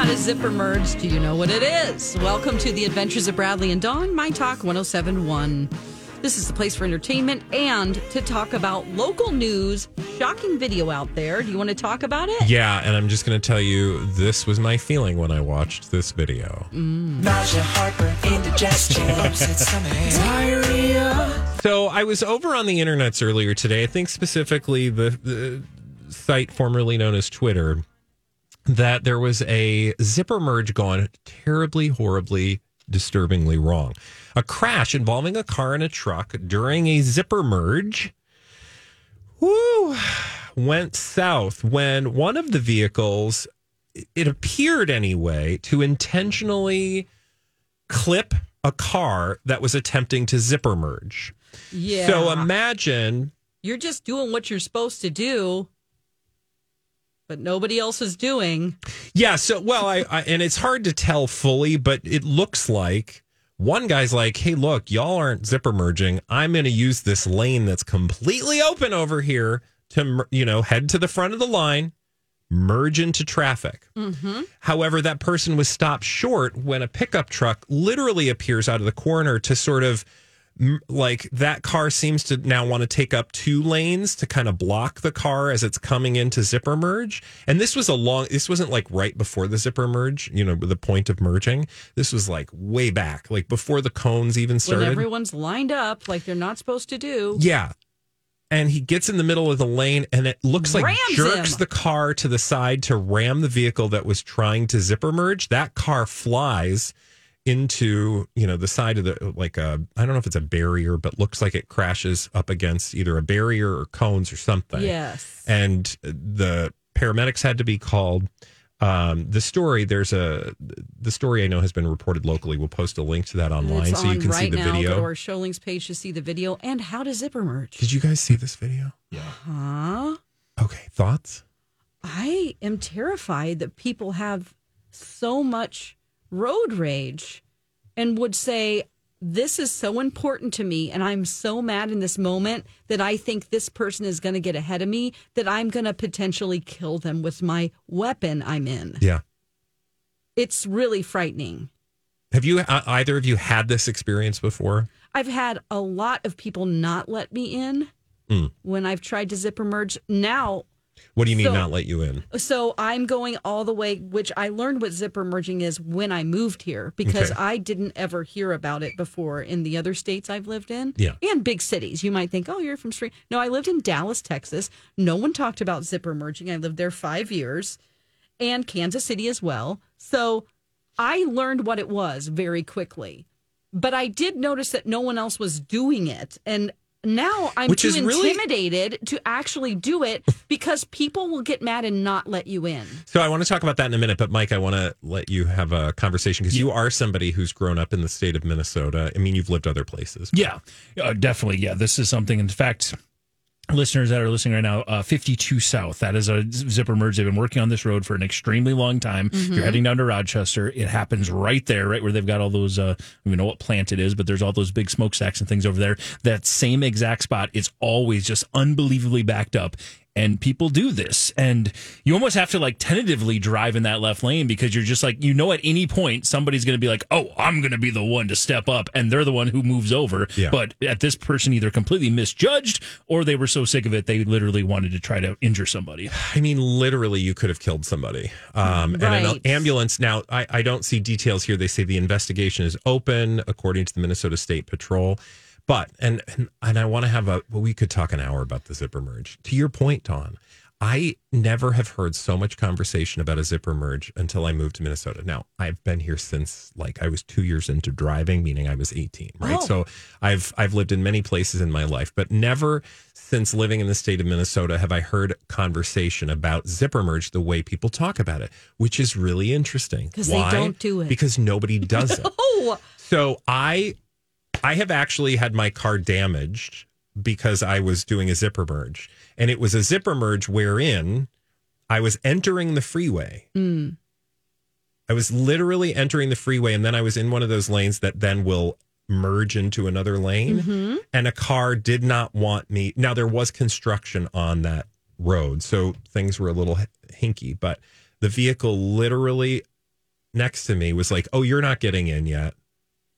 Do you how to zipper merge? Do you know what it is? Welcome to the Adventures of Bradley and Dawn, My Talk 1071. This is the place for entertainment and to talk about local news. Shocking video out there. Do you want to talk about it? Yeah, and I'm just going to tell you this was my feeling when I watched this video. Mm. Nausea, heartburn, indigestion, upset stomach, diarrhea. So I was over on the internets earlier today. I think specifically the, the site formerly known as Twitter, that there was a zipper merge gone terribly, horribly, disturbingly wrong. A crash involving a car and a truck during a zipper merge. Woo! Went south when one of the vehicles, it appeared anyway, to intentionally clip a car that was attempting to zipper merge. Yeah. So imagine You're just doing what you're supposed to do, but nobody else is doing. Yeah. So, well, I, I and it's hard to tell fully, but it looks like one guy's like, "Hey, look, y'all aren't zipper merging. I'm going to use this lane that's completely open over here to, you know, head to the front of the line, merge into traffic." Mm-hmm. However, that person was stopped short when a pickup truck literally appears out of the corner to sort of like that car seems to now want to take up two lanes to kind of block the car as it's coming into zipper merge. And this was a long, this wasn't like right before the zipper merge, you know, the point of merging. This was like way back, like before the cones even When started. everyone's lined up like they're not supposed to do. Yeah. And he gets in the middle of the lane and it looks like Rams jerks him. the car to the side to ram the vehicle that was trying to zipper merge. That car flies into, you know, the side of the like a I don't know if it's a barrier, but looks like it crashes up against either a barrier or cones or something. Yes. And the paramedics had to be called. Um, the story, there's a the story I know has been reported locally. We'll post a link to that online so you can right see the now. Go to video. our show links page to see the video and how to zipper merge. Did you guys see this video? Yeah. Huh? Okay, thoughts? I am terrified that people have so much road rage and would say, This is so important to me, and I'm so mad in this moment that I think this person is going to get ahead of me, that I'm going to potentially kill them with my weapon I'm in. Yeah. It's really frightening. Have you uh, either of you had this experience before? I've had a lot of people not let me in Mm. when I've tried to zipper merge. Now, What do you mean So- not let you in? So I'm going all the way, which I learned what zipper merging is when I moved here because Okay. I didn't ever hear about it before in the other states I've lived in. Yeah. And big cities. You might think, oh, you're from street. No, I lived in Dallas, Texas. No one talked about zipper merging. I lived there five years and Kansas City as well. So I learned what it was very quickly. But I did notice that no one else was doing it. And now I'm Which too is really- intimidated to actually do it because people will get mad and not let you in. So I want to talk about that in a minute, but Mike, I want to let you have a conversation because you are somebody who's grown up in the state of Minnesota. I mean, you've lived other places. Yeah, uh, definitely. Yeah, this is something. In fact, listeners that are listening right now, uh, 52 South, that is a zipper merge. They've been working on this road for an extremely long time. If You're heading down to Rochester. It happens right there, right where they've got all those, uh, I don't know what plant it is, but there's all those big smokestacks and things over there. That same exact spot is always just unbelievably backed up. And people do this. And you almost have to like tentatively drive in that left lane because you're just like, you know, at any point, somebody's going to be like, oh, I'm going to be the one to step up. And they're the one who moves over. Yeah. But at this person either completely misjudged or they were so sick of it, they literally wanted to try to injure somebody. I mean, literally, you could have killed somebody. Um, And an ambulance. Now, I, I don't see details here. They say the investigation is open, according to the Minnesota State Patrol. But and and, and I want to have a. Well, we could talk an hour about the zipper merge. To your point, Dawn, I never have heard so much conversation about a zipper merge until I moved to Minnesota. Now, I've been here since like I was two years into driving, meaning I was 18, right? Oh. So I've I've lived in many places in my life, but never since living in the state of Minnesota have I heard conversation about zipper merge the way people talk about it, which is really interesting. 'Cause they Why? don't do it. Because nobody does it. Oh, So I I have actually had my car damaged because I was doing a zipper merge. And it was a zipper merge wherein I was entering the freeway. Mm. I was literally entering the freeway and then I was in one of those lanes that then will merge into another lane mm-hmm. and a car did not want me. Now there was construction on that road, so things were a little hinky, but the vehicle literally next to me was like, "Oh, you're not getting in yet."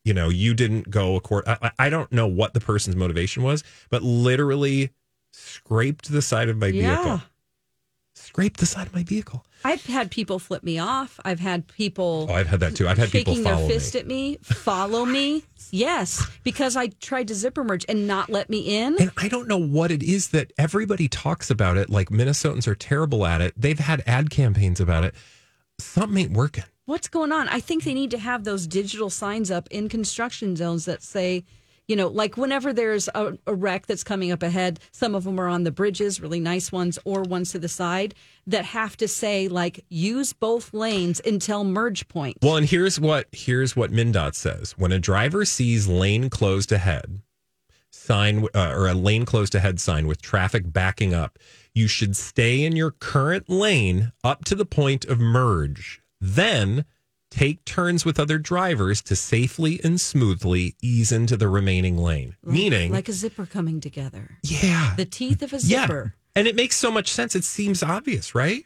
You know, you didn't go accord. I, I don't know what the person's motivation was, but literally scraped the side of my yeah. vehicle. Scraped the side of my vehicle. I've had people flip me off. I've had people Oh, I've had that too. I've had people shaking their follow me. fist at me, follow me. Yes, because I tried to zipper merge and not let me in. And I don't know what it is that everybody talks about it. Like Minnesotans are terrible at it. They've had ad campaigns about it. Something ain't working. What's going on? I think they need to have those digital signs up in construction zones that say, you know, like whenever there's a, a wreck that's coming up ahead, some of them are on the bridges, really nice ones, or ones to the side that have to say, like, use both lanes until merge point. Well, and here's what here's what MnDOT says: when a driver sees lane closed ahead sign uh, or a lane closed ahead sign with traffic backing up, you should stay in your current lane up to the point of merge. Then take turns with other drivers to safely and smoothly ease into the remaining lane. Meaning, like a zipper coming together, yeah, the teeth of a zipper. yeah, and it makes so much sense. It seems obvious, right?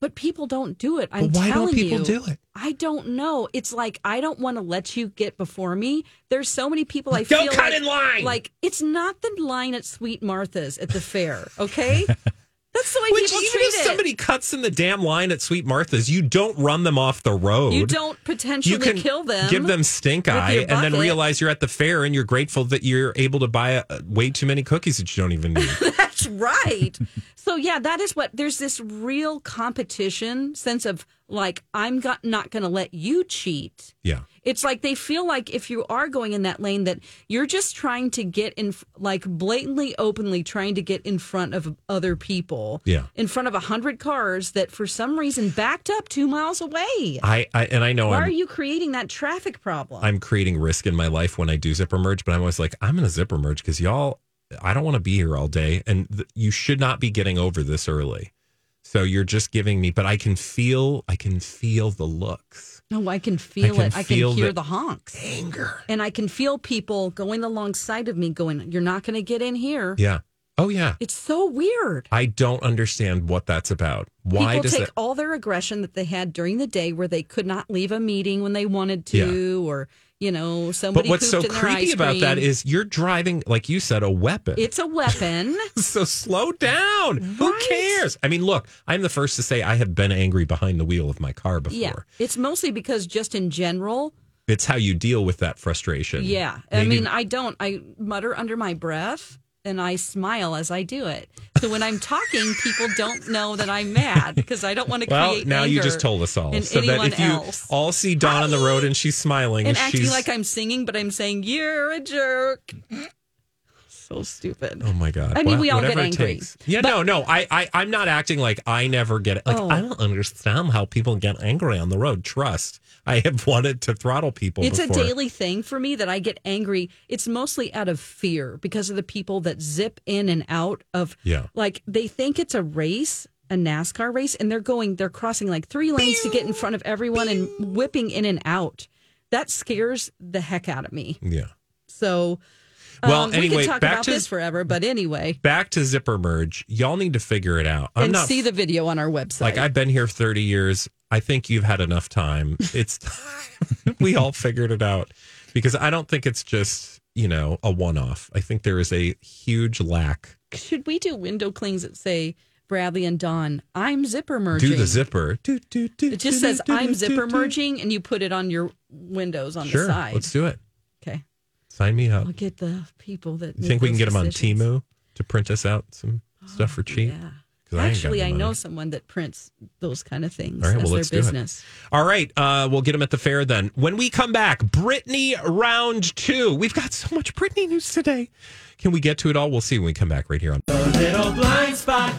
But people don't do it. I'm why don't telling people you. do it? I don't know. It's like I don't want to let you get before me. There's so many people I Don't feel cut like, in line. Like it's not the line at Sweet Martha's at the fair. Okay, that's the way Which people even treat if it. somebody cuts in the damn line at Sweet Martha's, you don't run them off the road. you don't potentially You can kill them. give them stink eye, and then realize you're at the fair and you're grateful that you're able to buy uh way too many cookies that you don't even need. That's right. so yeah, that is what there's this real competition sense of like I'm got, not going to let you cheat. yeah. It's like they feel like if you are going in that lane that you're just trying to get in like blatantly openly trying to get in front of other people. Yeah. In front of a hundred cars that for some reason backed up two miles away. I, I and I know Why I'm are you creating that traffic problem? I'm creating risk in my life when I do zipper merge, but I'm always like, I'm going to zipper merge because y'all, I don't want to be here all day, and th- you should not be getting over this early. So you're just giving me, but I can feel, I can feel the looks, no, I can feel can it. I feel can hear the- the honks. anger. And I can feel people going alongside of me going, You're not going to get in here. Yeah. Oh yeah. It's so weird. I don't understand what that's about. Why People does take that? all their aggression that they had during the day where they could not leave a meeting when they wanted to, or, you know, somebody But what's so creepy about that is you're driving, like you said, a weapon. it's a weapon. so slow down. Who cares? I mean, look, I'm the first to say I have been angry behind the wheel of my car before. yeah. It's mostly because just in general, It's how you deal with that frustration. yeah. I mean, I don't, I mutter under my breath and I smile as I do it. So when I'm talking, people don't know that I'm mad because I don't want to Well, create now you just told us all. So that if you else. all see Dawn on the road and she's smiling, and acting she's like I'm singing, but I'm saying you're a jerk. So stupid. Oh my god! I mean, Wha- we all get angry. Yeah, no, no. I, I, I'm not acting like I never get it. Like Oh. I don't understand how people get angry on the road. Trust, I have wanted to throttle people. It's before. a daily thing for me that I get angry. It's mostly out of fear because of the people that zip in and out of Yeah. like they think it's a race, a NASCAR race, and they're going they're crossing like three lanes to get in front of everyone and whipping in and out. That scares the heck out of me. Yeah. So Well, Um, anyway, we talk back about to this forever, but anyway, back to zipper merge. Y'all need to figure it out. I'm and not see the video on our website. like I've been here 30 years. I think you've had enough time. It's time we all figured it out because I don't think it's just you know a one off. I think there is a huge lack. Should we do window clings that say Bradley and Dawn, I'm zipper merging. Do the zipper. Do, do, do, It just says I'm zipper merging, and you put it on your windows on Sure, the side. let's do it. Okay, Sign me up. I'll get the people that. You think we can those get them on decisions. Oh, Temu to print us out some stuff for cheap? Yeah. 'Cause I Actually, the I know someone that prints those kind of things. All right, That's well, their let's do it. business. All right, uh, we'll get them at the fair then. When we come back, Britney round two. We've got so much Britney news today. Can we get to it all? We'll see when we come back right here on. Little blind spot.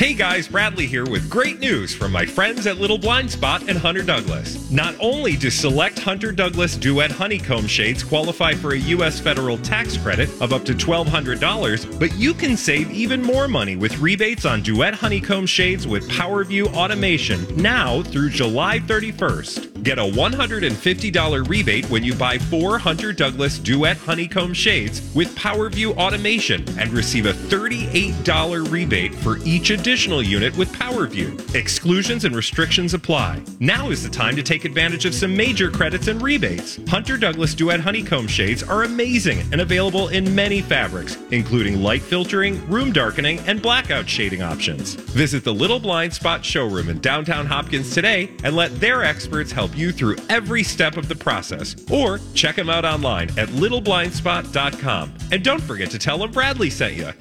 Hey guys, Bradley here with great news from my friends at Little Blind Spot and Hunter Douglas. Not only do select Hunter Douglas Duet Honeycomb shades qualify for a U.S. federal tax credit of up to $1,200, but you can save even more money with rebates on Duet Honeycomb shades with PowerView automation now through July 31st. Get a $150 rebate when you buy four Hunter Douglas Duet Honeycomb shades with PowerView automation and receive a $38 rebate for each additional unit with PowerView. Exclusions and restrictions apply. Now is the time to take advantage of some major credits and rebates. Hunter Douglas Duet Honeycomb shades are amazing and available in many fabrics, including light filtering, room darkening, and blackout shading options. Visit the Little Blind Spot showroom in downtown Hopkins today and let their experts help you through every step of the process. Or check them out online at littleblindspot.com. And don't forget to tell them Bradley sent you.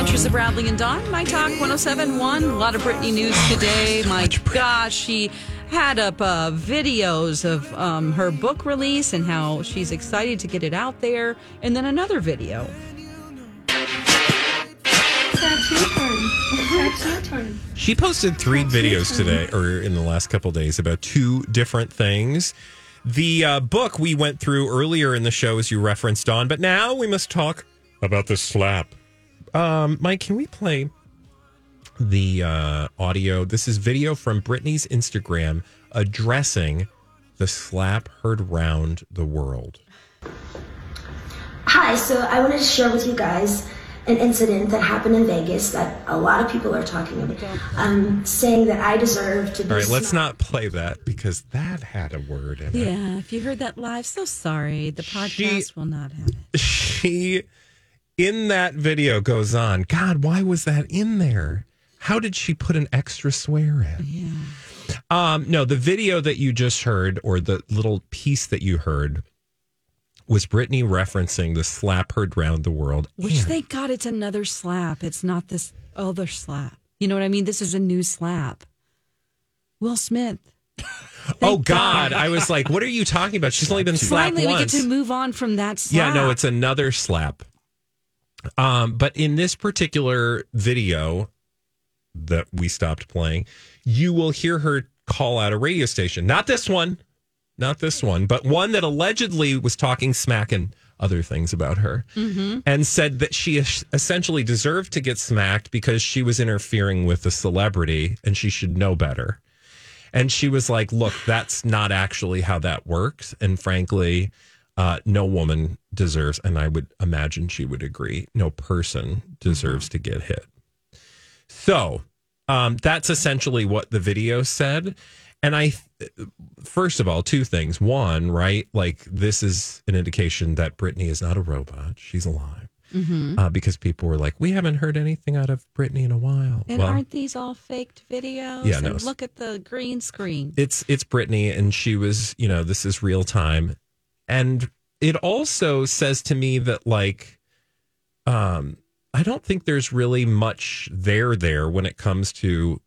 Adventures of Bradley and Dawn, My Talk 1071. A lot of Britney news today. My gosh, she had up uh, videos of um, her book release and how she's excited to get it out there. And then another video. That's your turn. That's your turn. She posted three videos today, or in the last couple days, about two different things. The uh, book we went through earlier in the show, as you referenced on, but now we must talk about the slap. Um, Mike, can we play the uh, audio? This is video from Britney's Instagram addressing the slap heard round the world. Hi, so I wanted to share with you guys an incident that happened in Vegas that a lot of people are talking about. Um, saying that I deserve to be. All right, let's not play that because that had a word in it. Yeah, if you heard that live, so sorry. The podcast She- will not have it. she in that video goes on god why was that in there how did she put an extra swear in Yeah. um no the video that you just heard or the little piece that you heard was Britney referencing the slap heard round the world Which, And- thank God, it's another slap. It's not this other slap. You know what I mean? This is a new slap. Will Smith. oh Thank god i was like what are you talking about she's only been slapped Finally, we get to move on from that slap. Yeah, no, it's another slap. Um, but in this particular video that we stopped playing, you will hear her call out a radio station. Not this one, not this one, but one that allegedly was talking smack and other things about her and said that she essentially deserved to get smacked because she was interfering with a celebrity and she should know better. And she was like, look, that's not actually how that works. And frankly, uh, no woman deserves, and I would imagine she would agree, no person deserves to get hit. So um, that's essentially what the video said. And I, first of all, two things. One, right? Like, this is an indication that Britney is not a robot. She's alive. Uh, because people were like, we haven't heard anything out of Britney in a while. And well, aren't these all faked videos? Yeah, and no. look at the green screen. it's it's Britney, and she was, you know, this is real time, and it also says to me that like, um, I don't think there's really much there there when it comes to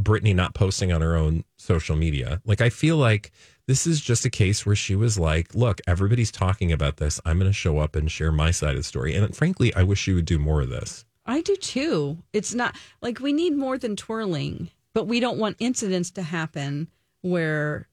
Britney not posting on her own social media. Like, I feel like this is just a case where she was like, "Look, everybody's talking about this. I'm going to show up and share my side of the story." And frankly, I wish she would do more of this. I do too. It's not like we need more than twirling, but we don't want incidents to happen where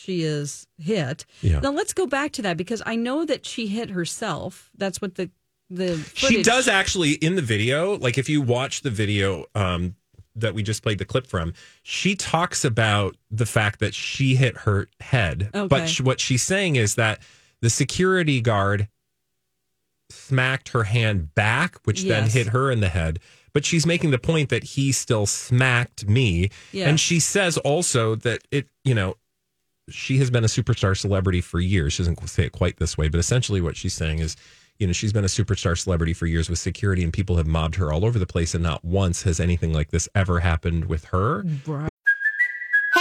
she is hit. Yeah. Now let's go back to that because I know that she hit herself. That's what the the She does actually in the video. Like if you watch the video um, that we just played the clip from, she talks about the fact that she hit her head. Okay. But what she's saying is that The security guard smacked her hand back, which then hit her in the head. But she's making the point that he still smacked me. Yeah. And she says also that it, you know, she has been a superstar celebrity for years. She doesn't say it quite this way, but essentially what she's saying is, you know, she's been a superstar celebrity for years with security and people have mobbed her all over the place. And not once has anything like this ever happened with her.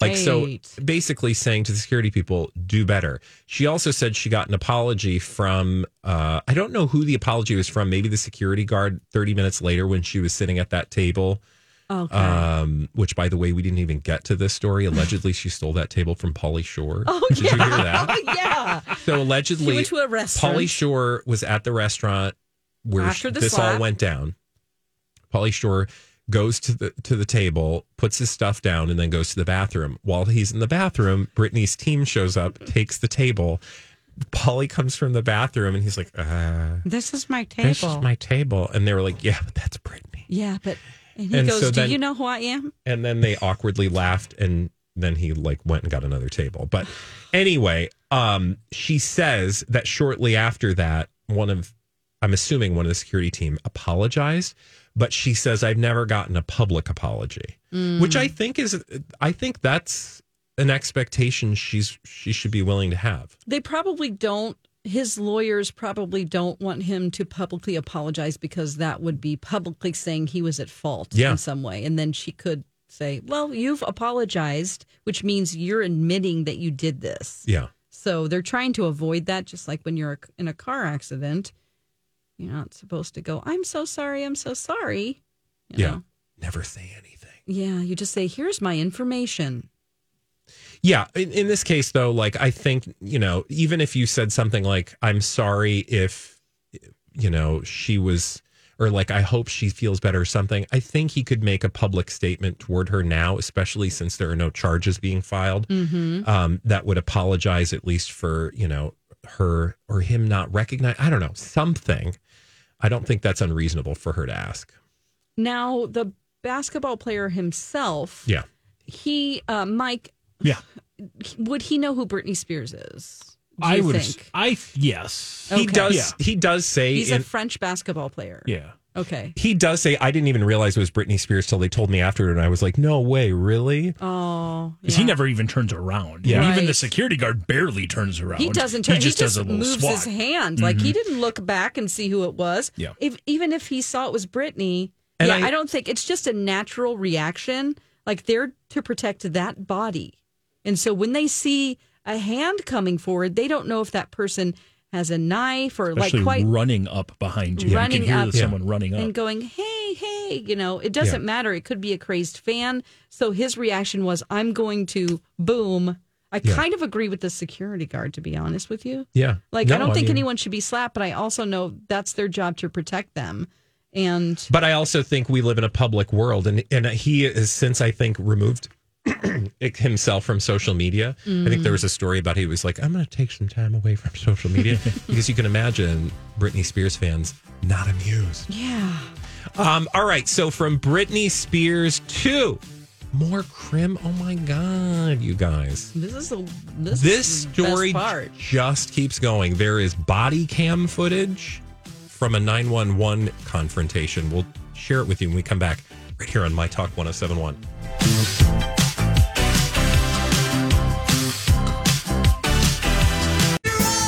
Like, so basically saying to the security people, do better. She also said she got an apology from, uh, I don't know who the apology was from, maybe the security guard 30 minutes later when she was sitting at that table. Okay. Um, which, by the way, we didn't even get to this story. Allegedly, she stole that table from Pauly Shore. oh, Did yeah. you hear that? Oh, yeah. So allegedly, He went to a restaurant. Pauly Shore was at the restaurant where the this all went down. Pauly Shore goes to the to the table, puts his stuff down, and then goes to the bathroom. While he's in the bathroom, Britney's team shows up, takes the table. Pauly comes from the bathroom, and he's like, uh, This is my table. "This is my table," and they were like, "Yeah, but that's Britney." yeah, but and he And goes, so "Do then- you know who I am?" and then they awkwardly laughed and then he like went and got another table but anyway um she says that shortly after that one of i'm assuming one of the security team apologized but she says i've never gotten a public apology mm. which i think is i think that's an expectation she's she should be willing to have They probably don't. His lawyers probably don't want him to publicly apologize because that would be publicly saying he was at fault Yeah. in some way. And then she could say, Well, you've apologized, which means you're admitting that you did this. yeah So they're trying to avoid that, just like when you're in a car accident. You're not supposed to go, I'm so sorry, I'm so sorry. You yeah know? never say anything Yeah. You just say, Here's my information. Yeah, in, in this case though, like I think, you know, even if you said something like I'm sorry if you know, she was or like I hope she feels better or something, I think he could make a public statement toward her now, especially since there are no charges being filed. Um, that would apologize at least for, you know, her or him not recognize I don't know, something. I don't think that's unreasonable for her to ask. Now, the basketball player himself, Yeah. he, uh, Mike, Yeah. would he know who Britney Spears is? Do I you would. think? I yes. He does Yeah. he does say He's in, a French basketball player. Yeah. Okay. he does say I didn't even realize it was Britney Spears till they told me afterward, and I was like, "No way, really?" Oh, Because he never even turns around. Yeah. Even the security guard barely turns around. He doesn't turn. He just, does a little moves swat. his hand. Like he mm-hmm. didn't look back and see who it was. Yeah. If even if he saw it was Britney, And yeah, I- I, don't think it's just a natural reaction. Like they're to protect that body, and so when they see a hand coming forward, they don't know if that person has a knife or Especially like quite running up behind you. Running you can hear up. someone running up. and going, hey, hey, you know, it doesn't Yeah. matter. It could be a crazed fan. So his reaction was, I'm going to boom. I Yeah. kind of agree with the security guard, to be honest with you. Yeah, Like, No, I don't think mean- anyone should be slapped, but I also know that's their job to protect them. And But I also think we live in a public world, and and he is since I think removed himself from social media. I think there was a story about he was like, I'm going to take some time away from social media because you can imagine Britney Spears fans not amused. yeah, Um, all right, so from Britney Spears to more crim. Oh my God, you guys. this is a this, This is story part. just keeps going. There is body cam footage from a 911 confrontation. We'll share it with you when we come back right here on My Talk 1071.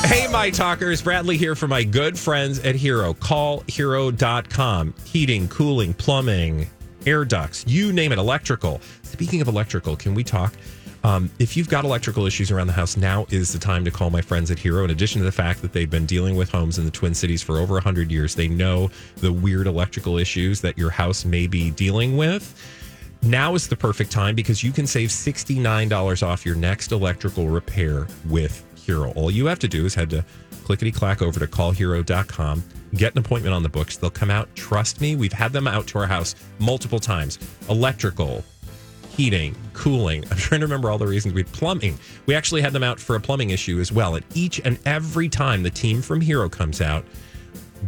Hey, my talkers. Bradley here for my good friends at Hero. Call hero.com. Heating, cooling, plumbing, air ducts, you name it, electrical. Speaking of electrical, can we talk? Um, if you've got electrical issues around the house, now is the time to call my friends at Hero. In addition to the fact that they've been dealing with homes in the Twin Cities for over 100 years, they know the weird electrical issues that your house may be dealing with. Now is the perfect time because you can save $69 off your next electrical repair with Hero. All you have to do is head to clickety clack over to callhero.com, get an appointment on the books. They'll come out. Trust me, we've had them out to our house multiple times. Electrical, heating, cooling. I'm trying to remember all the reasons we plumbing. We actually had them out for a plumbing issue as well. And each and every time the team from Hero comes out,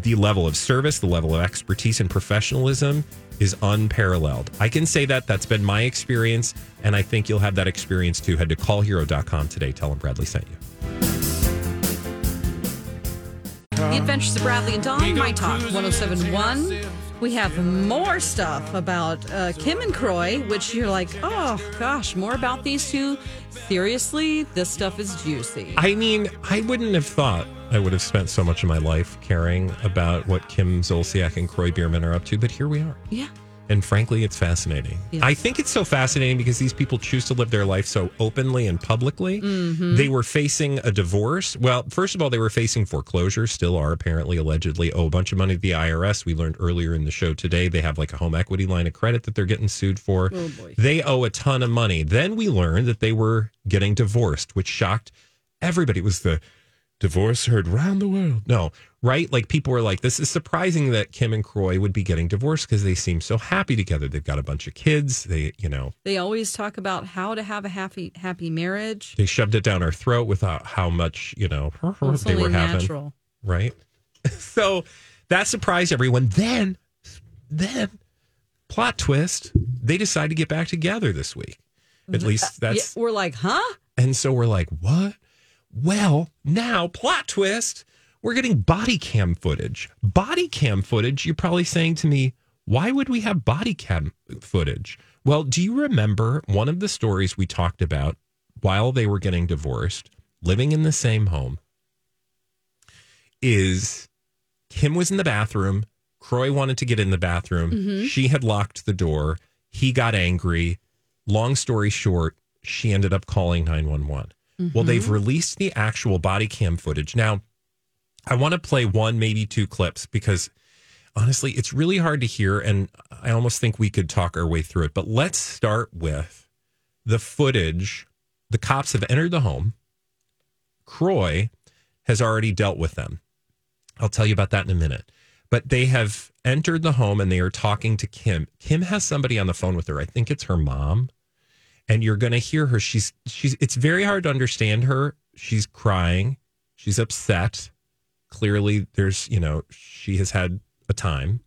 the level of service, the level of expertise and professionalism is unparalleled. I can say that that's been my experience, and I think you'll have that experience too. Head to callhero.com today. Tell them Bradley sent you. The Adventures of Bradley and Dawn, My Talk 1071. We have more stuff about uh, Kim and Kroy, which you're like, oh gosh, more about these two. Seriously, this stuff is juicy. I mean, I wouldn't have thought I would have spent so much of my life caring about what Kim Zolciak and Kroy Biermann are up to, but here we are. yeah. And frankly, it's fascinating. Yes. I think it's so fascinating because these people choose to live their life so openly and publicly. Mm-hmm. They were facing a divorce. Well, first of all, they were facing foreclosure, still are apparently, allegedly, owe a bunch of money to the IRS. We learned earlier in the show today they have like a home equity line of credit that they're getting sued for. Oh, boy. They owe a ton of money. Then we learned that they were getting divorced, which shocked everybody. It was the divorce heard round the world. No, right? Like people were like, this is surprising that Kim and Kroy would be getting divorced because they seem so happy together. They've got a bunch of kids. They, you know, They always talk about how to have a happy happy marriage. they shoved it down our throat without uh, how much, you know, they were having. natural. Right. so that surprised everyone. Then, then, plot twist, they decide to get back together this week. At least uh, that's Yeah, we're like, huh? And so we're like, what? Well, now, plot twist, we're getting body cam footage. Body cam footage, you're probably saying to me, why would we have body cam footage? Well, do you remember one of the stories we talked about while they were getting divorced, living in the same home? Is Kim was in the bathroom. Kroy wanted to get in the bathroom. Mm-hmm. She had locked the door. He got angry. Long story short, she ended up calling 911. Well, they've mm-hmm. released the actual body cam footage. Now, I want to play one, maybe two clips because honestly, it's really hard to hear. And I almost think we could talk our way through it. But let's start with the footage. The cops have entered the home. Kroy has already dealt with them. I'll tell you about that in a minute. But they have entered the home and they are talking to Kim. Kim has somebody on the phone with her. I think it's her mom. And you're going to hear her. She's she's it's very hard to understand her. She's crying. She's upset. Clearly there's, you know, she has had a time.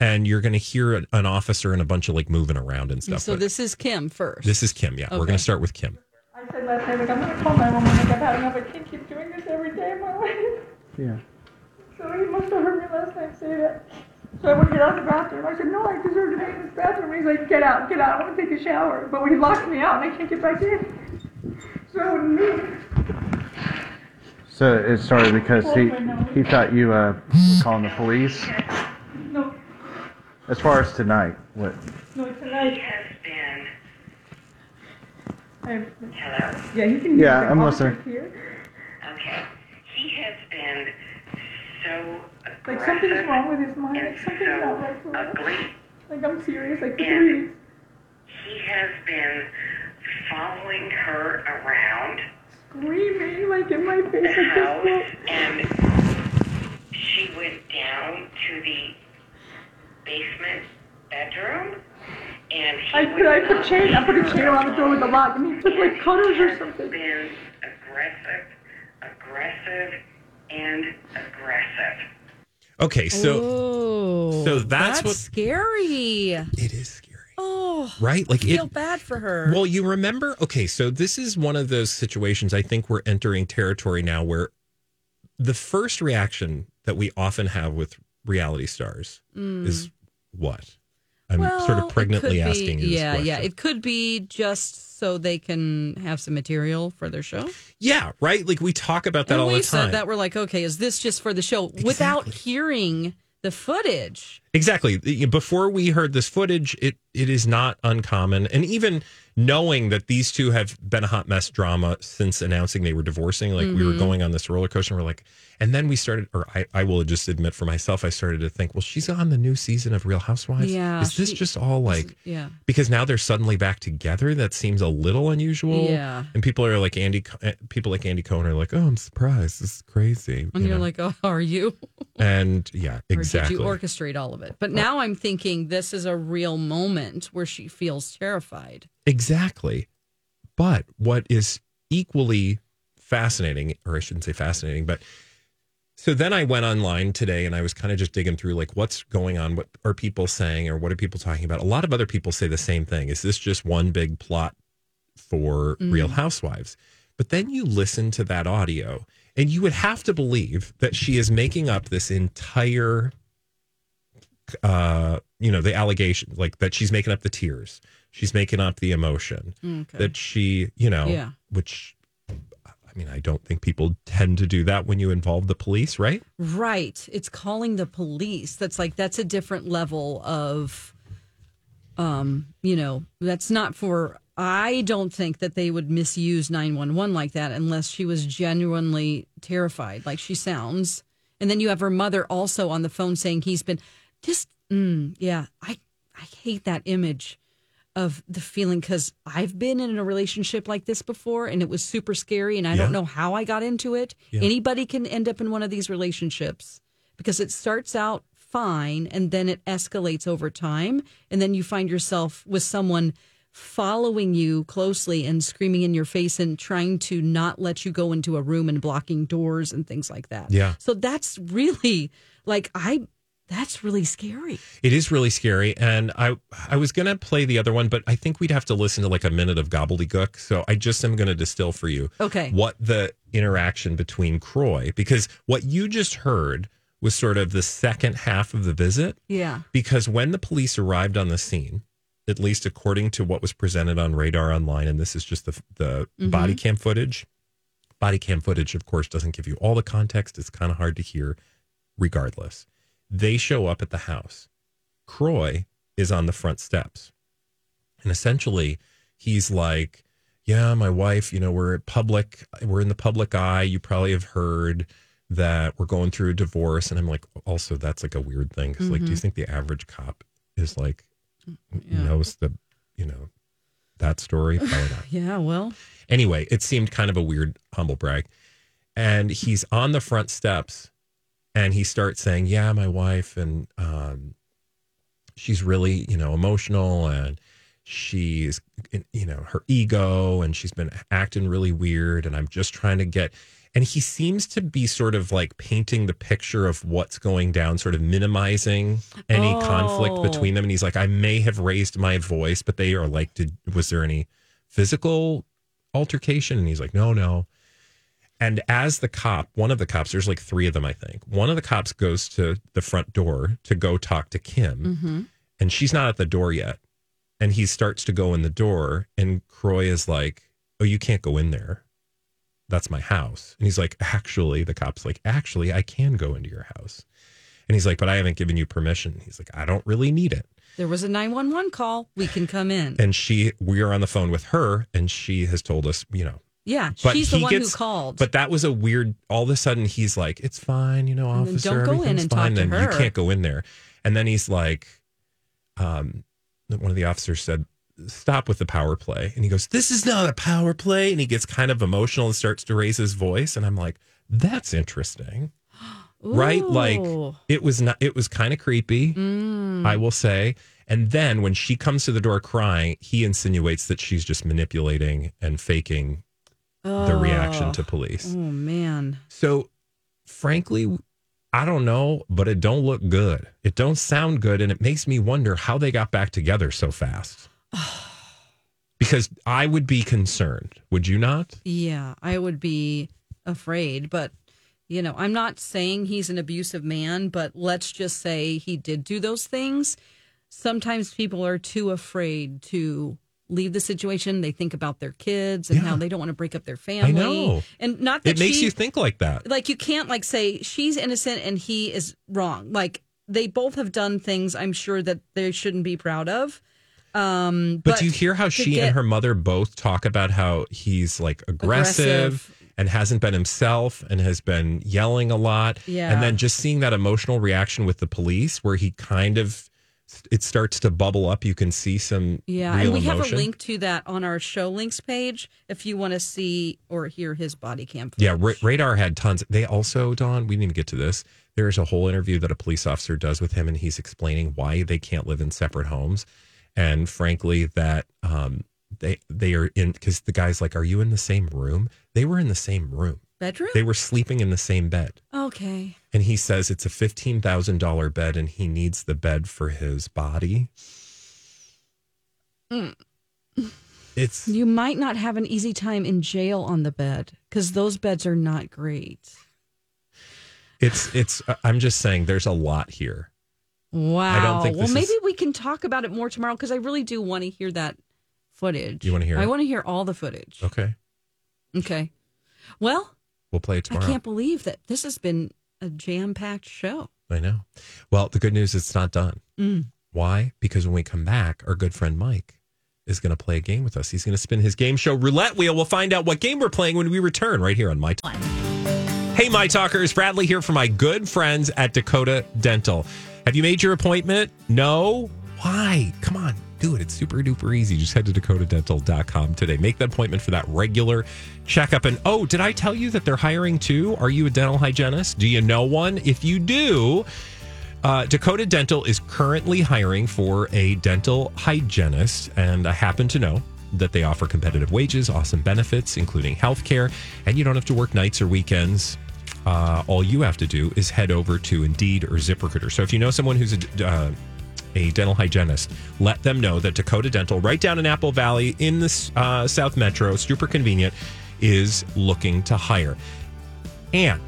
And you're going to hear an- an officer and a bunch of like moving around and stuff. So But this is Kim first. this is Kim. Yeah. We're Okay. going to start with Kim. I said last night, like, I'm gonna call 911, like, I've had enough, I can't keep doing this every day of my life. Yeah. So he must have heard me last night say that. So I went to get out of the bathroom. I said, no, I deserve to be in this bathroom. And he's like, get out, get out, I want to take a shower. But he locked me out and I can't get back in. So I wouldn't leave. So it started because he he thought you uh, were calling the police. No, As far as tonight, what? no, tonight. has been. I, Hello? yeah, he can Yeah, I'm officer's listening. Here. Okay. He has been so Like aggressive something's wrong with his mind. and Like something's not right so for him. ugly. Like I'm serious. Like for Yeah. three. He has been following her around Screaming like in my face the house, and she went down to the basement bedroom, and he I put I would put chain I put a chain around the door with a lock and he took And like cutters or has something. been aggressive, aggressive, and aggressive. Okay. So oh, so that's what- scary. it is scary. Oh, Right? Like I feel it bad for her. Well, you remember? Okay, so this is one of those situations I think we're entering territory now where the first reaction that we often have with reality stars Mm. is what? I'm sort of pregnantly be- asking you Yeah, yeah. It could be just so they can have some material for their show. Yeah, right. Like we talk about that and all the time. said that we're like, okay, is this just for the show without hearing the footage? Exactly. Before we heard this footage, it it is not uncommon, and even knowing that these two have been a hot mess drama since announcing they were divorcing, like we were Mhm. going on this roller coaster, and we're like, and then we started, or I, I will just admit for myself, I started to think, well, she's on the new season of Real Housewives. Yeah, is this she- just all like? Yeah. Because now they're suddenly back together. That seems a little unusual. Yeah. And people are like Andy, eh, people like Andy Cohen are like, oh, I'm surprised. This is crazy. And you you're know? like, oh, are you? and yeah, exactly. Or did you orchestrate all of it? But now I'm thinking this is a real moment where she feels terrified. Exactly. But what is equally fascinating, or I shouldn't say fascinating, but so then I went online today and I was kind of just digging through like what's going on, what are people saying, or what are people talking about? A lot of other people say the same thing. Is this just one big plot for Mm. Real Housewives? But then you listen to that audio and you would have to believe that she is making up this entire uh you know the allegation like that she's making up the tears she's making up the emotion Okay. that she you know Yeah. which i mean i don't think people tend to do that when you involve the police right Right. It's calling the police. That's like that's a different level of um, you know, that's not for I don't think that they would misuse 911 like that unless she was genuinely terrified like she sounds. And then you have her mother also on the phone saying he's been just mm, yeah, I I hate that image of the feeling cuz I've been in a relationship like this before and it was super scary and I don't know how I got into it. Yeah. Anybody can end up in one of these relationships because it starts out fine and then it escalates over time and then you find yourself with someone following you closely and screaming in your face and trying to not let you go into a room and blocking doors and things like that. Yeah. So that's really like I that's really scary. it is really scary and i i was gonna play the other one but i think we'd have to listen to like a minute of gobbledygook so i just am gonna distill for you Okay. what the interaction between kroy because what you just heard was sort of the second half of the visit Yeah. because when the police arrived on the scene, at least according to what was presented on Radar Online, and this is just the the Mhm. body cam footage. Body cam footage, of course, doesn't give you all the context. It's kind of hard to hear. Regardless, they show up at the house. Kroy is on the front steps, and essentially, he's like, "Yeah, my wife. You know, we're at public. We're in the public eye. You probably have heard." that we're going through a divorce and i'm like also that's like a weird thing because like do you Mhm. think the average cop is like knows the you know that story probably not Yeah, well, anyway it seemed kind of a weird humble brag and he's on the front steps and he starts saying yeah my wife and um she's really you know emotional and she's you know her ego and she's been acting really weird and i'm just trying to get and he seems to be sort of like painting the picture of what's going down sort of minimizing any conflict Oh. between them and he's like i may have raised my voice but they are like did was there any physical altercation and he's like no no and as the cop one of the cops there's like three of them i think one of the cops goes to the front door to go talk to kim Mm-hmm. and she's not at the door yet. And he starts to go in the door, and Kroy is like, Oh, you can't go in there. That's my house. And he's like, Actually, the cop's like, Actually, I can go into your house. And he's like, But I haven't given you permission. He's like, I don't really need it. there was a 911 call. We can come in. And she, we are on the phone with her, and she has told us, you know, yeah, but she's the one gets- who called. But that was a weird. All of a sudden, he's like, "It's fine, you know, And officer. don't go in and talk fine." to her. you can't go in there. And then he's like, um, one of the officers said, "Stop with the power play." And he goes, "This is not a power play." And he gets kind of emotional and starts to raise his voice. And I'm like, "That's interesting." Right? Like it was not. It was kind of creepy. Mm. I will say. And then when she comes to the door crying, he insinuates that she's just manipulating and faking the reaction to police. Oh man. So, frankly, I don't know, but it don't look good. It don't sound good, and it makes me wonder how they got back together so fast. because I would be concerned. Would you not? Yeah, I would be afraid, but you know, I'm not saying he's an abusive man, but let's just say he did do those things. sometimes people are too afraid to leave the situation. They think about their kids and how they don't want to break up their family. I know. And not that It makes she- you think like that. like you can't like say she's innocent and he is wrong. Like they both have done things I'm sure that they shouldn't be proud of. Um, But, do you hear how she get- and her mother both talk about how he's like aggressive, Aggressive. and hasn't been himself and has been yelling a lot? Yeah. And then just seeing that emotional reaction with the police where he kind of it starts to bubble up. You can see some Yeah, and we have a link to that on our show links page if you want to see or hear his body cam. Yeah, Ra- Radar had tons. They also, Dawn, we need to get to this. There's a whole interview that a police officer does with him, and he's explaining why they can't live in separate homes. And frankly, that um, they they are in because the guy's like, "Are you in the same room?" They were in the same room. Bedroom? They were sleeping in the same bed. Okay. And he says it's a fifteen thousand dollar bed, and he needs the bed for his body. Mm. It's You might not have an easy time in jail on the bed because those beds are not great. it's it's. I'm just saying, there's a lot here. Wow. think well, maybe is- we can talk about it more tomorrow because I really do want to hear that footage. You wanna hear I want to hear all the footage. Okay, Okay. Well, we'll play it tomorrow. I can't believe that this has been a jam packed show. I know. Well, the good news is it's not done. Mm. Why? Because when we come back, our good friend Mike is going to play a game with us. He's going to spin his game show roulette wheel. We'll find out what game we're playing when we return right here on My Talk. Hey, My Talkers. Bradley here for my good friends at Dakota Dental. Have you made your appointment? No? Why? Come on, do it. It's super duper easy. Just head to dakotadental.com today. Make the appointment for that regular checkup. And oh, did I tell you that they're hiring too? Are you a dental hygienist? Do you know one? If you do, uh, Dakota Dental is currently hiring for a dental hygienist, and I happen to know that they offer competitive wages, awesome benefits, including health care, and you don't have to work nights or weekends. Uh, all you have to do is head over to Indeed or ZipRecruiter. So if you know someone who's a, uh, a dental hygienist, let them know that Dakota Dental, right down in Apple Valley in the uh, South Metro, super convenient, is looking to hire and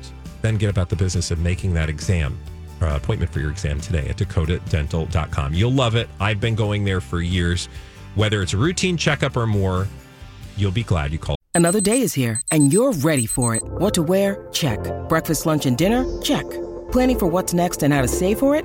then get about the business of making that exam uh, appointment for your exam today at dakotadental.com. You'll love it. I've been going there for years. Whether it's a routine checkup or more, you'll be glad you called. Another day is here, and you're ready for it. What to wear? Check. Breakfast, lunch, and dinner? Check. Planning for what's next and how to save for it?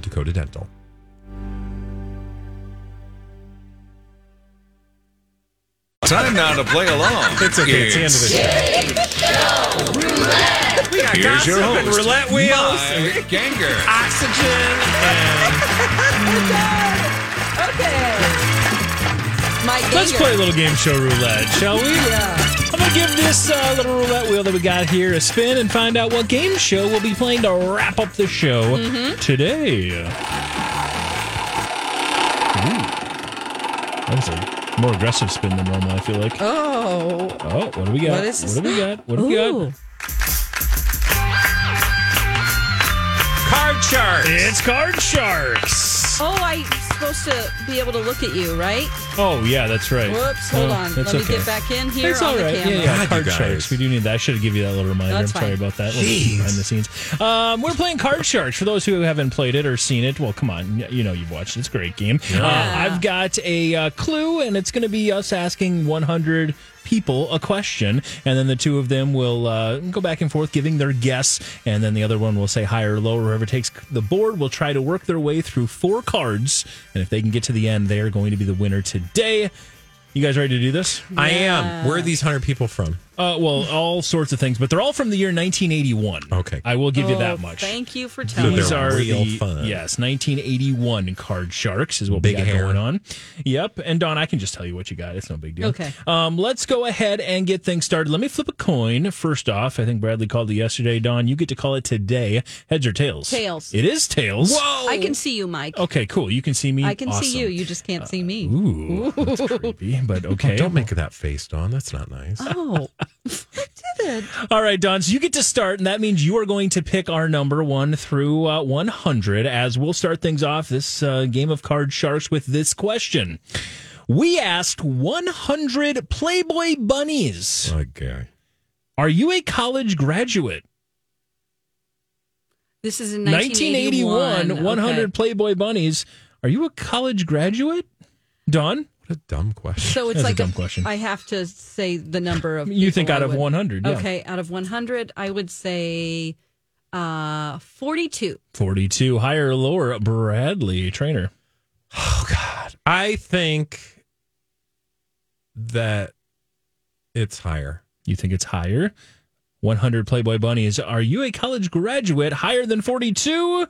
Dakota Dental. Time now to play along. It's okay. It's the end of the show. We got Here's your gossip and host, roulette wheels, Mike Ganger. oxygen, and Okay. Mike Let's play a little game show roulette, shall we? Yeah. I'm going to give this uh, little roulette wheel that we got here a spin and find out what game show we'll be playing to wrap up the show Mm-hmm. today. Ooh. That was a more aggressive spin than normal, I feel like. Oh. Oh, what do we got? What is this? What do we got? What do we got? Card sharks. It's Card Sharks. Oh, I'm supposed to be able to look at you, right? Oh, yeah, that's right. Whoops, hold Oh, on. that's Let me okay. get back in here It's on all the right. camera. Yeah, yeah. God, Card you Sharks. We do need that. I should have given you that little reminder. That's I'm sorry fine. about that. Little Jeez. behind the scenes. Um, we're playing Card Sharks. For those who haven't played it or seen it, well, come on. You know you've watched it. It's a great game. Uh, I've got a uh, clue, and it's going to be us asking 100 people a question, and then the two of them will uh, go back and forth giving their guess, and then the other one will say high or low. Whoever takes the board will try to work their way through four cards, and if they can get to the end, they are going to be the winner today. You guys ready to do this? I am. Where are these hundred people from? Uh, well, all sorts of things, but they're all from the year 1981. Okay. I will give you Oh, that much. Thank you for telling These are real the, fun. yes, 1981 card sharks is what Big we got hair. going on. Yep, and Dawn, I can just tell you what you got. It's no big deal. Okay. Um, let's go ahead and get things started. Let me flip a coin. First off, I think Bradley called it yesterday. Dawn, you get to call it today. Heads or tails? Tails. It is tails. Whoa! I can see you, Mike. Okay, cool. You can see me. I can see you. You just can't see me. Ooh, that's creepy, but okay. Oh, don't make that face, Dawn. That's not nice. Oh, All right, Dawn. So you get to start, and that means you are going to pick our number one through uh, 100 as we'll start things off this uh, game of card sharks with this question. We asked 100 Playboy bunnies, Okay. Are you a college graduate? this is in 1981, 1981. 100 Okay. Playboy bunnies. Are you a college graduate? Dawn? What a dumb question. So it's That's a like dumb question. I have to say the number of. You think out I of would- 100, yeah. Okay, out of 100, I would say uh 42. 42. Higher or lower? Bradley, trainer. Oh God. I think that it's higher. You think it's higher? 100 Playboy Bunnies. Are you a college graduate? Higher than 42?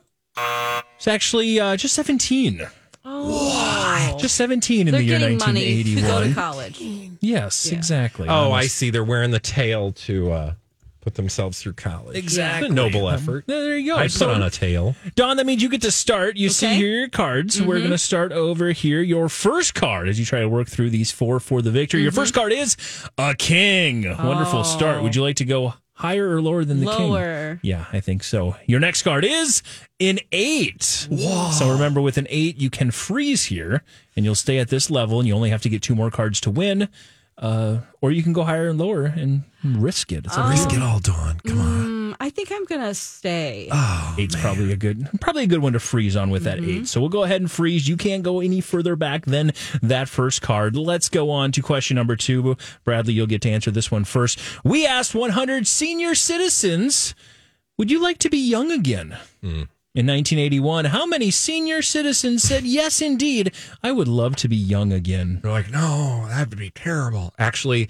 It's actually uh, just 17. Oh, Just 17 in They're the year getting money to go to 1981. college. Yes, Yeah. exactly. Oh, I see. They're wearing the tail to uh, put themselves through college. Exactly. It's a noble effort. There you go. I put So- on a tail. Dawn, that means you get to start. You see Okay. here your cards. We're Mm-hmm. going to start over here. Your first card as you try to work through these four for the victory. Your Mm-hmm. first card is a king. Wonderful start. Would you like to go higher or lower than the king? Lower. Yeah, I think so. Your next card is an eight. So remember, with an eight, you can freeze here and you'll stay at this level and you only have to get two more cards to win. Uh, or you can go higher and lower and risk it. It's up to Risk it all, Dawn. Come on. Mm, I think I'm gonna stay. Oh, Eight's probably a good, probably a good one to freeze on with that eight. So we'll go ahead and freeze. You can't go any further back than that first card. Let's go on to question number two. Bradley, you'll get to answer this one first. We asked 100 senior citizens, "Would you like to be young again?" In 1981, how many senior citizens said, "Yes, indeed, I would love to be young again"? They're like, no, that would be terrible. Actually,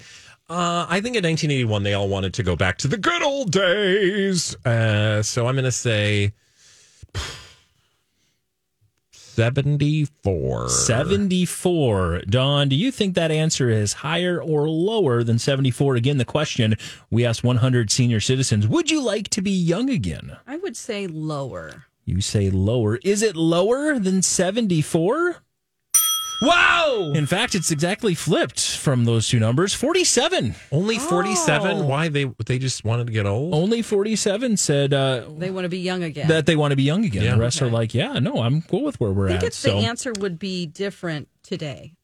uh, I think in 1981 they all wanted to go back to the good old days. Uh, so I'm going to say 74. 74. Dawn, do you think that answer is higher or lower than 74? Again, the question we asked 100 senior citizens Would you like to be young again? I would say lower. You say lower. Is it lower than 74? Wow! In fact, it's exactly flipped from those two numbers 47. Only 47? Oh. Why? They they just wanted to get old? Only 47 said uh, They want to be young again. that they want to be young again. Yeah. The rest are like, yeah, no, I'm cool with where we're at. I think at. it's so the answer would be different today.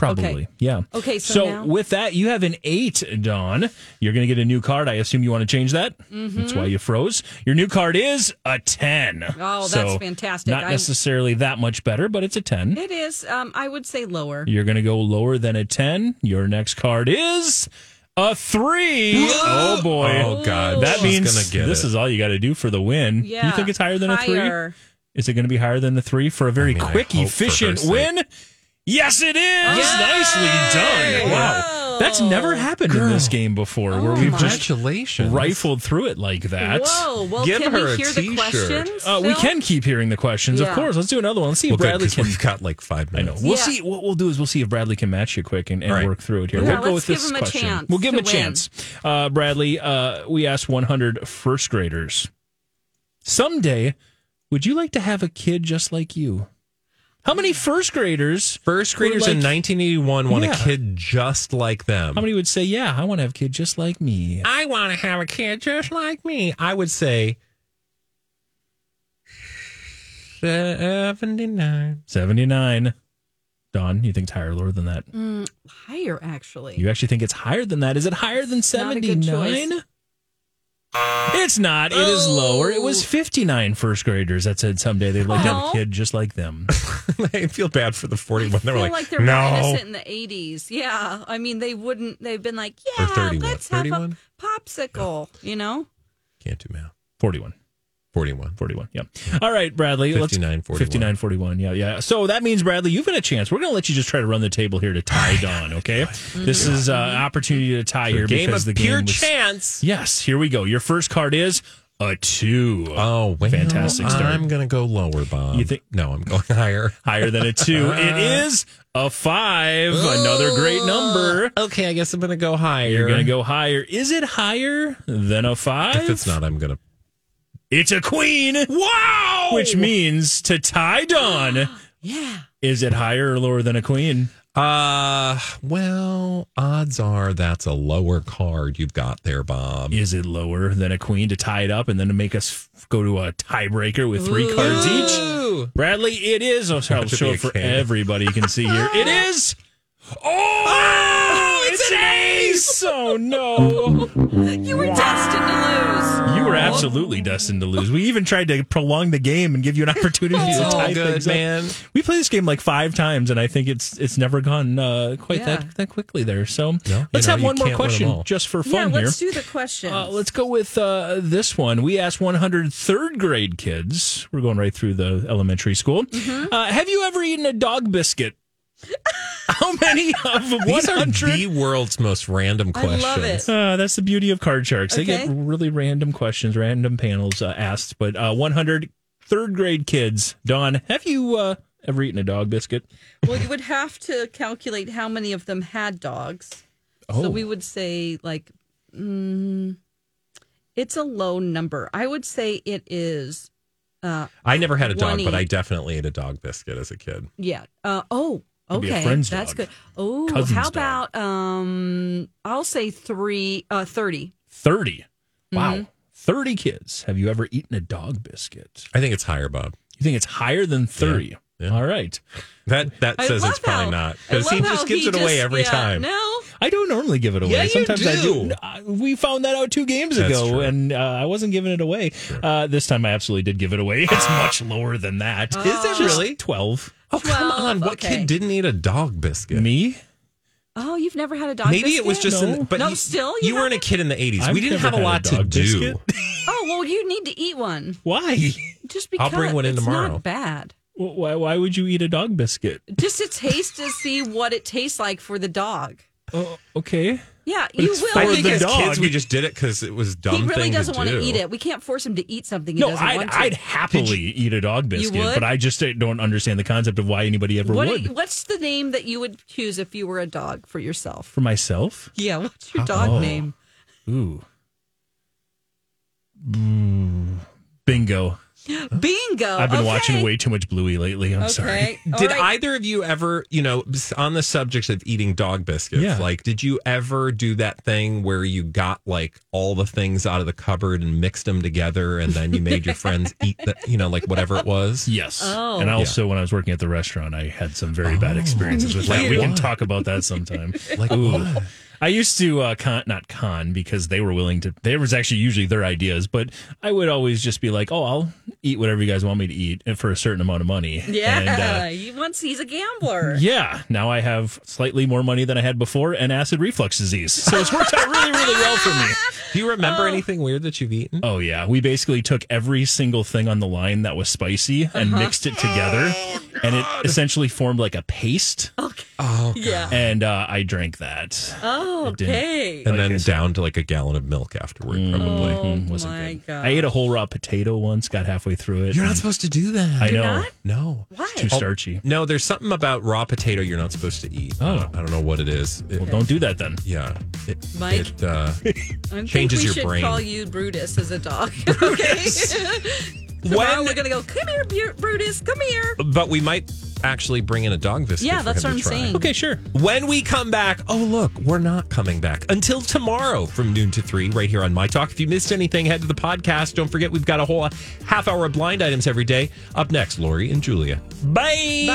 Probably, Okay. yeah. Okay, so now- with that, you have an eight, Dawn. You're going to get a new card. I assume you want to change that. That's why you froze. Your new card is a ten. Mm-hmm. Oh, that's fantastic. Not I- necessarily that much better, but it's a ten. It is. Um, I would say lower. You're going to go lower than a ten. Your next card is a three. Oh boy! Oh, God. That She's means gonna get this it. is all you got to do for the win. Yeah. You think it's higher than a Higher. three? Is it going to be higher than the three for a very I mean, quick, hope for her efficient sake. Win? Yes, it is. Nicely done. Wow. That's never happened in this game before where we've just rifled through it like that. Whoa. Well, Give can her we hear the questions? Uh, we can keep hearing the questions, of course. Let's do another one. Let's see if Well, good, can. we've got like five I know. minutes. We'll Yeah. see. What we'll do is we'll see if Bradley can match you quick and, and All right. work through it here. Yeah, we'll go let's with give this him a question. chance we'll give him a win. chance. Uh, Bradley, uh, we asked 100 first graders. Someday, would you like to have a kid just like you? How many first graders? First graders were in 1981 want Yeah. a kid just like them. How many would say, "Yeah, I want to have a kid just like me"? I want to have a kid just like me. I would say 79. 79. Dawn, you think it's higher or lower than that? Mm, higher, actually. You actually think it's higher than that? Is it higher than Not a good 79? Choice. It's not. It is lower. It was 59 first graders that said someday they'd like to have a kid just like them. I feel bad for the 41. They I were feel like, like, they're no. more innocent in the 80s. Yeah. I mean, they wouldn't, they've been like, yeah, 31. let's have 31? a popsicle, you know? Can't do math. 41. 41. 41. Yeah. All right, Bradley. 59, 41. 59 41. Yeah, yeah. So that means, Bradley, you've got a chance. We're going to let you just try to run the table here to tie Dawn, okay? This is uh, an opportunity to tie here game because of the pure game was, chance. Yes, here we go. Your first card is a two. Oh, well, fantastic start. I'm going to go lower, Bob. You think- No, I'm going higher. Higher than a two. it is a five. Another great number. Okay, I guess I'm going to go higher. You're going to go higher. Is it higher than a five? If it's not, I'm going to. It's a queen. Wow! Which means to tie Dawn. Yeah. Is it higher or lower than a queen? Uh, well, odds are that's a lower card you've got there, Bob. Is it lower than a queen to tie it up and then to make us f- go to a tiebreaker with three cards each? Bradley, it is. I'll Have to show it for everybody. You can see here. It is. Oh, it's, an ace! Oh no! You were destined to lose. You were absolutely destined to lose. We even tried to prolong the game and give you an opportunity to all tie good, things up. man. We played this game like five times, and I think it's it's never gone uh, quite Yeah. that that quickly there. So you let's know, have you one more can't win 'em question all. just for Yeah, fun here. let's do the question. Uh, let's go with uh, this one. We asked 100 third grade kids. We're going right through the elementary school. Mm-hmm. Uh, have you ever eaten a dog biscuit? How many of These are 100? the world's most random I questions. love it. Uh, that's the beauty of card sharks. They Okay. get really random questions, random panels uh, asked. But uh, 100 third grade kids. Dawn, have you uh, ever eaten a dog biscuit? well, you would have to calculate how many of them had dogs. Oh. So we would say like, mm, it's a low number. I would say it is. Uh, I never had a dog, 20. but I definitely ate a dog biscuit as a kid. yeah. Uh, oh, Could be a okay. friend's That's dog. good. Oh, Cousin's how dog. about um? I'll say three. Uh, thirty. 30. Wow. Mm-hmm. 30 kids. Have you ever eaten a dog biscuit? I think it's higher, Bob. You think it's higher than 30? Yeah. All right. That that I says it's probably how- not because he just gives he it away just- every yeah, time. No. I don't normally give it away. Yeah, you Sometimes I do. do. Uh, We found that out two games That's ago, true. and uh, I wasn't giving it away. Uh, this time, I absolutely did give it away. It's much lower than that. Is it really? twelve? Oh come 12, on! What okay. kid didn't eat a dog biscuit? Me? Oh, you've never had a dog. Biscuit. Maybe it was biscuit? just, in, No. but No, you, still, you you weren't a kid in the '80s. I've we didn't have a had a lot to dog do. Oh well, you need to eat one. Why? Just because I'll bring one in it's tomorrow. Not bad. Why? Why would you eat a dog biscuit? Just to taste to see what it tastes like for the dog. Oh, okay. Yeah, But you it's will. for I the think as dog. kids, we just did it because it was dumb he really thing doesn't to want do. to eat it. We can't force him to eat something he No, doesn't I'd, want to. I'd happily eat a dog biscuit, would? but I just don't understand the concept of why anybody ever what, would. what's the name that you would choose if you were a dog for yourself? For myself? Yeah, what's your dog Oh. name? Ooh. Mm, bingo. Bingo. I've been Okay. watching way too much Bluey lately. I'm sorry. Okay. All Did right. either of you ever, you know, on the subject of eating dog biscuits, Yeah. like, did you ever do that thing where you got like all the things out of the cupboard and mixed them together and then you made your friends eat the, you know, like whatever it was? Yes. Oh. And also, when I was working at the restaurant, I had some very bad oh. experiences with that. Like We can talk about that sometime. Like Ooh. what? I used to uh, con, not con, because they were willing to. There was actually usually their ideas, but I would always just be like, "Oh, I'll eat whatever you guys want me to eat for a certain amount of money." Yeah, And, uh, he wants. He's a gambler. yeah. Now I have slightly more money than I had before, and acid reflux disease. So it's worked out really, really well for me. Do you remember anything weird that you've eaten? Oh yeah, we basically took every single thing on the line that was spicy and Uh-huh. mixed it together, and it essentially formed like a paste. Okay. Oh, Yeah. And uh, I drank that. Oh, It didn't- okay. and then I said- down to like a gallon of milk afterward, probably. Oh Mm, wasn't my good. god. I ate a whole raw potato once. Got halfway through it. You're not and supposed to do that. I You're know. not? No. Why? Too starchy. No, there's something about raw potato you're not supposed to eat. Oh. I don't, I don't know what it is. It- Well, don't do that then. yeah. It, Mike? It, uh, I think changes we your should brain. call you Brutus as a dog. okay. Tomorrow we're gonna go. Come here, Brutus. Come here. but we might actually bring in a dog biscuit. Yeah, that's what I'm try. saying. Okay, sure. When we come back, oh, look, we're not coming back until tomorrow from noon to three, right here on My Talk. If you missed anything, head to the podcast. Don't forget, we've got a whole half hour of blind items every day. Up next, Lori and Julia. Bye.